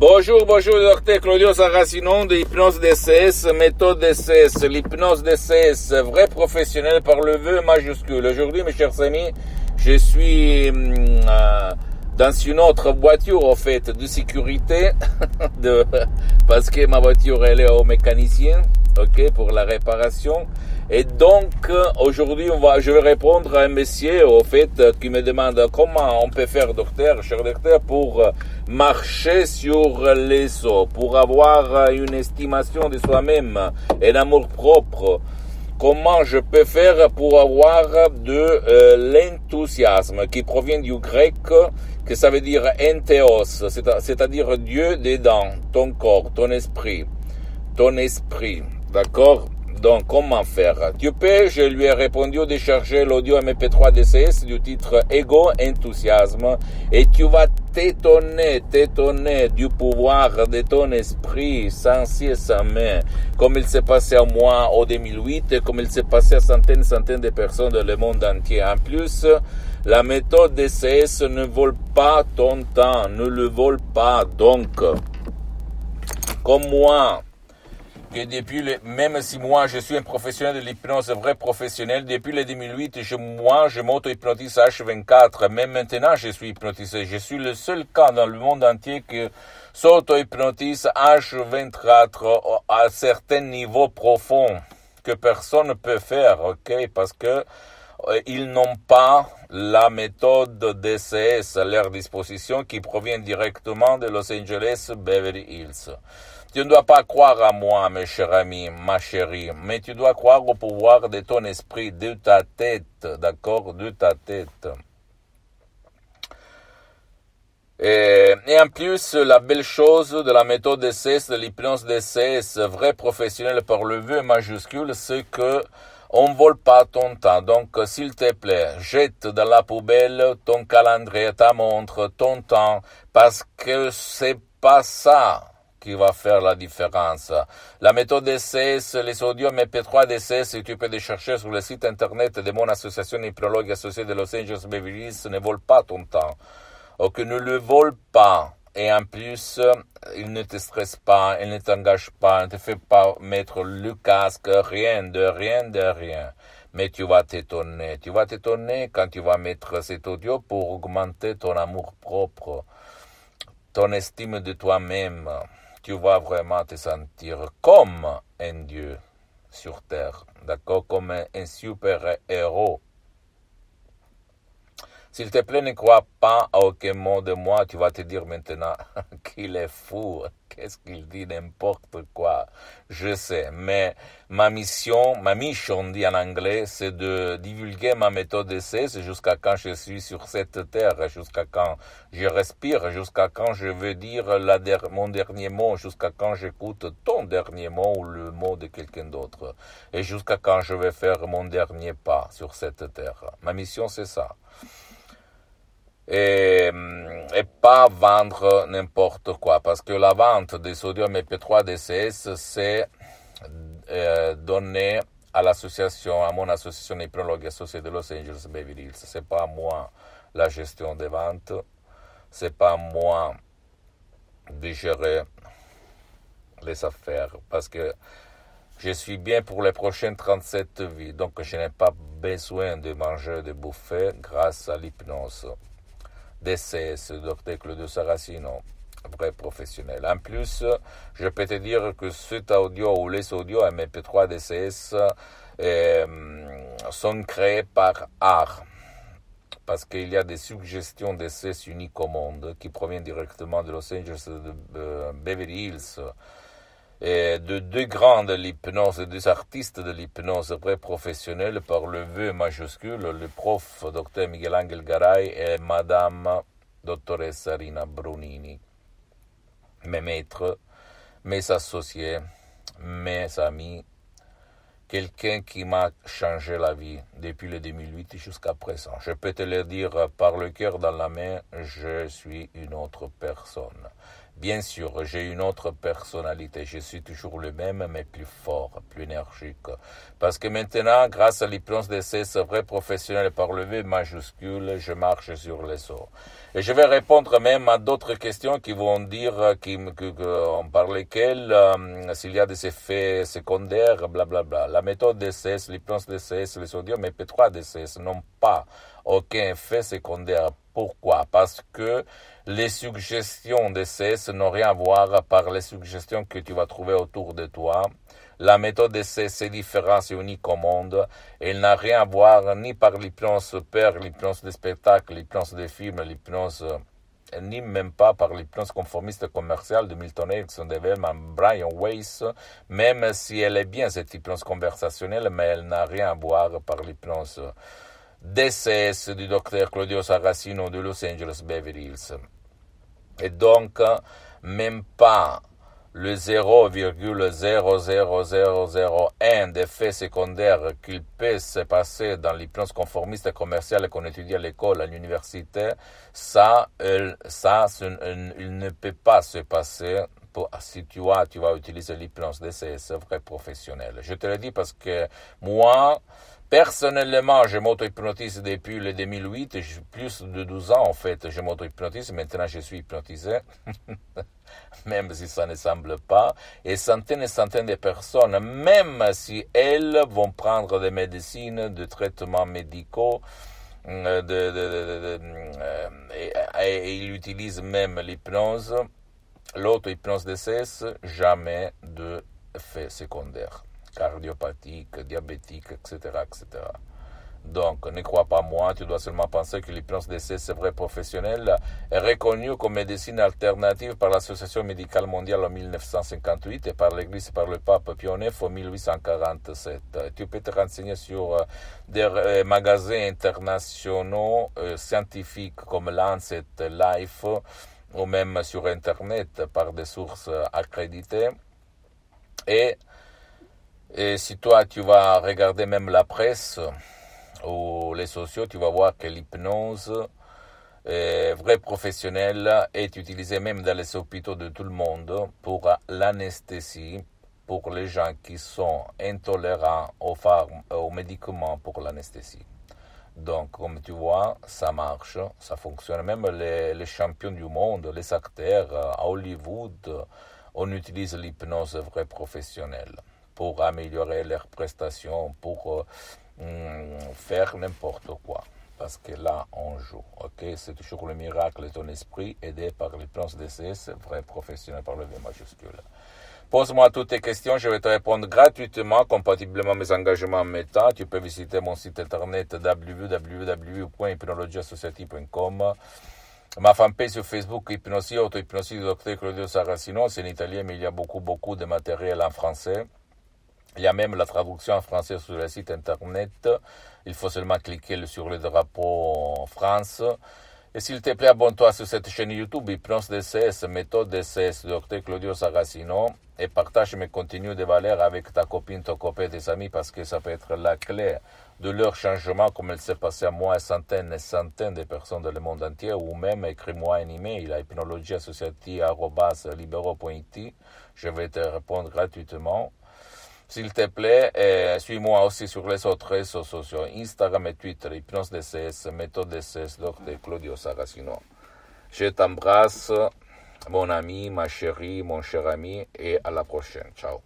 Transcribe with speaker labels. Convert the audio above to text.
Speaker 1: Bonjour, bonjour, docteur Claudio Saracino de l'hypnose DCS, méthode DCS, l'hypnose DCS, vrai professionnel par le vœu majuscule. Aujourd'hui, mes chers amis, je suis hum, euh, dans une autre voiture, en fait, de sécurité, de, parce que ma voiture, elle est au mécanicien, ok, pour la réparation. Et donc, aujourd'hui, on va, je vais répondre à un monsieur, au fait, qui me demande comment on peut faire, docteur, cher docteur, pour marcher sur les eaux, pour avoir une estimation de soi-même, un amour propre. Comment je peux faire pour avoir de euh, l'enthousiasme qui provient du grec, que ça veut dire entheos, c'est-à-dire Dieu dedans, ton corps, ton esprit, ton esprit, d'accord? Donc, comment faire? Tu peux, je lui ai répondu de charger l'audio MP3 DCS du titre Ego Enthousiasme et tu vas t'étonner, t'étonner du pouvoir de ton esprit sans et sans main, comme il s'est passé à moi en 2008 et comme il s'est passé à centaines et centaines de personnes dans le monde entier. En plus, la méthode DCS ne vole pas ton temps, ne le vole pas. Donc, comme moi, que depuis le, même si moi je suis un professionnel de l'hypnose, vrai professionnel, depuis le 2008, je, moi je m'auto-hypnotise H24. Même maintenant je suis hypnotisé. Je suis le seul cas dans le monde entier qui s'auto-hypnotise H24 à certains niveaux profonds que personne ne peut faire, ok? Parce que euh, ils n'ont pas la méthode DCS à leur disposition qui provient directement de Los Angeles Beverly Hills. Tu ne dois pas croire à moi, mes chers amis, ma chérie, mais tu dois croire au pouvoir de ton esprit, de ta tête, d'accord, de ta tête. Et, en plus, la belle chose de la méthode DCS, de l'hypnose DCS, vrai professionnel par le vœu majuscule, c'est que on vole pas ton temps. Donc, s'il te plaît, jette dans la poubelle ton calendrier, ta montre, ton temps, parce que c'est pas ça qui va faire la différence. La méthode DCS, les audios MP3 DCS, tu peux les chercher sur le site internet de mon association hypnologue associée de Los Angeles Beverly Hills, ne volent pas ton temps. Ou que ne le vole pas. Et en plus, il ne te stresse pas, il ne t'engage pas, il ne te fait pas mettre le casque, rien, de rien, de rien. Mais tu vas t'étonner. Tu vas t'étonner quand tu vas mettre cet audio pour augmenter ton amour propre, ton estime de toi-même tu vas vraiment te sentir comme un Dieu sur terre, d'accord, comme un, super-héros. S'il te plaît, ne crois pas à aucun mot de moi, tu vas te dire maintenant qu'il est fou, qu'est-ce qu'il dit, n'importe quoi. Je sais, mais ma mission, ma mission, dit en anglais, c'est de divulguer ma méthode d'essai jusqu'à quand je suis sur cette terre, jusqu'à quand je respire, jusqu'à quand je veux dire mon dernier mot, jusqu'à quand j'écoute ton dernier mot ou le mot de quelqu'un d'autre, et jusqu'à quand je vais faire mon dernier pas sur cette terre. Ma mission, c'est ça et, et pas vendre n'importe quoi. Parce que la vente des sodium EP3 DCS, c'est euh, donné à l'association, à mon association hypnologue associée de Los Angeles Beverly Hills. C'est pas moi la gestion des ventes, c'est pas moi de gérer les affaires parce que je suis bien pour les prochaines 37 vies, donc je n'ai pas besoin de manger, de bouffer grâce à l'hypnose. DCS, docteur Claudio Saracino, vrai professionnel. En plus, je peux te dire que cet audio ou les audios MP3 DCS euh, sont créés par art parce qu'il y a des suggestions d'essais uniques au monde qui proviennent directement de Los Angeles, de Beverly Hills, et de deux grands de l'hypnose, deux artistes de l'hypnose très professionnels par le vœu majuscule, le prof Dr Miguel Angel Garay et Madame Dottoressa Rina Brunini. Mes maîtres, mes associés, mes amis, quelqu'un qui m'a changé la vie depuis le 2008 jusqu'à présent. Je peux te le dire par le cœur dans la main, je suis une autre personne Bien sûr, j'ai une autre personnalité. Je suis toujours le même, mais plus fort, plus énergique. Parce que maintenant, grâce à l'hypnose DCS vrai professionnel par le V majuscule, je marche sur les eaux. Et je vais répondre même à d'autres questions qui vont dire par lesquelles euh, s'il y a des effets secondaires, blablabla. Bla, bla. La méthode DCS, l'hypnose DCS, le sodium et P3 DCS n'ont pas aucun effet secondaire. Pourquoi? Parce que les suggestions DCS n'ont rien à voir par les suggestions que tu vas trouver autour de toi. La méthode DCS est différente, c'est unique au monde. Elle n'a rien à voir ni par l'hypnose père, l'hypnose de spectacle, l'hypnose de film, l'hypnose ni même pas par l'hypnose conformiste commerciale de Milton Erickson, de Brian Weiss, même si elle est bien cette hypnose conversationnelle, mais elle n'a rien à voir par l'hypnose DCS du docteur Claudio Saracino de Los Angeles Beverly Hills. Et donc, même pas le 0,00001 d'effets secondaires qu'il peut se passer dans l'hypnose conformiste commerciale qu'on étudie à l'école, à l'université, ça, ça, il ne peut pas se passer si tu vois, tu vas utiliser l'hypnose DCS vrai professionnel. Je te le dis parce que moi, Personnellement, je m'auto-hypnotise depuis le 2008, plus de 12 ans en fait, je m'auto-hypnotise, maintenant je suis hypnotisé, même si ça ne semble pas, et centaines et centaines de personnes, même si elles vont prendre des médecines, des traitements médicaux, euh, euh, et, ils utilisent même l'hypnose, l'auto-hypnose de cesse, jamais de fait secondaire cardiopathique, diabétique, etc., etc. Donc, ne crois pas moi, tu dois seulement penser que l'hypnose d'essai, vrai professionnel, est reconnue comme médecine alternative par l'Association médicale mondiale en 1958 et par l'Église et par le pape Pie en 1847. Tu peux te renseigner sur euh, des euh, magasins internationaux euh, scientifiques comme Lancet, Life, ou même sur Internet par des sources accréditées. Et et si toi, tu vas regarder même la presse ou les sociaux, tu vas voir que l'hypnose vrai professionnelle est utilisée même dans les hôpitaux de tout le monde pour l'anesthésie, pour les gens qui sont intolérants aux, aux médicaments pour l'anesthésie. Donc, comme tu vois, ça marche, ça fonctionne. Même les, les champions du monde, les acteurs à Hollywood, on utilise l'hypnose vrai professionnelle pour améliorer leurs prestations, pour euh, mm, faire n'importe quoi. Parce que là, on joue. ok? C'est toujours le miracle de ton esprit aidé par les plans DCS, vrai professionnel par le V majuscule. Pose-moi toutes tes questions, je vais te répondre gratuitement, compatiblement à mes engagements méta. Tu peux visiter mon site internet www.hypnologieassociative.com. Ma fanpage sur Facebook, Hypnosie, Auto-Hypnosie docteur Claudio Saracino, c'est en italien, mais il y a beaucoup, beaucoup de matériel en français. Il y a même la traduction en français sur le site internet. Il faut seulement cliquer sur le drapeau France. Et s'il te plaît, abonne-toi sur cette chaîne YouTube Hypnose DCS, méthode DCS, Dr Claudio Saracino, et partage mes contenus de valeur avec ta copine, ton copain, tes amis, parce que ça peut être la clé de leur changement, comme il s'est passé à moi, centaines et centaines de personnes dans le monde entier, ou même écris-moi un email à hypnologieassociative.libero.it. Je vais te répondre gratuitement. S'il te plaît, euh, suis-moi aussi sur les autres réseaux sociaux, Instagram et Twitter, Hypnose DCS, Méthode DCS, Dr. Claudio Saracino. Je t'embrasse, mon ami, ma chérie, mon cher ami, et à la prochaine. Ciao.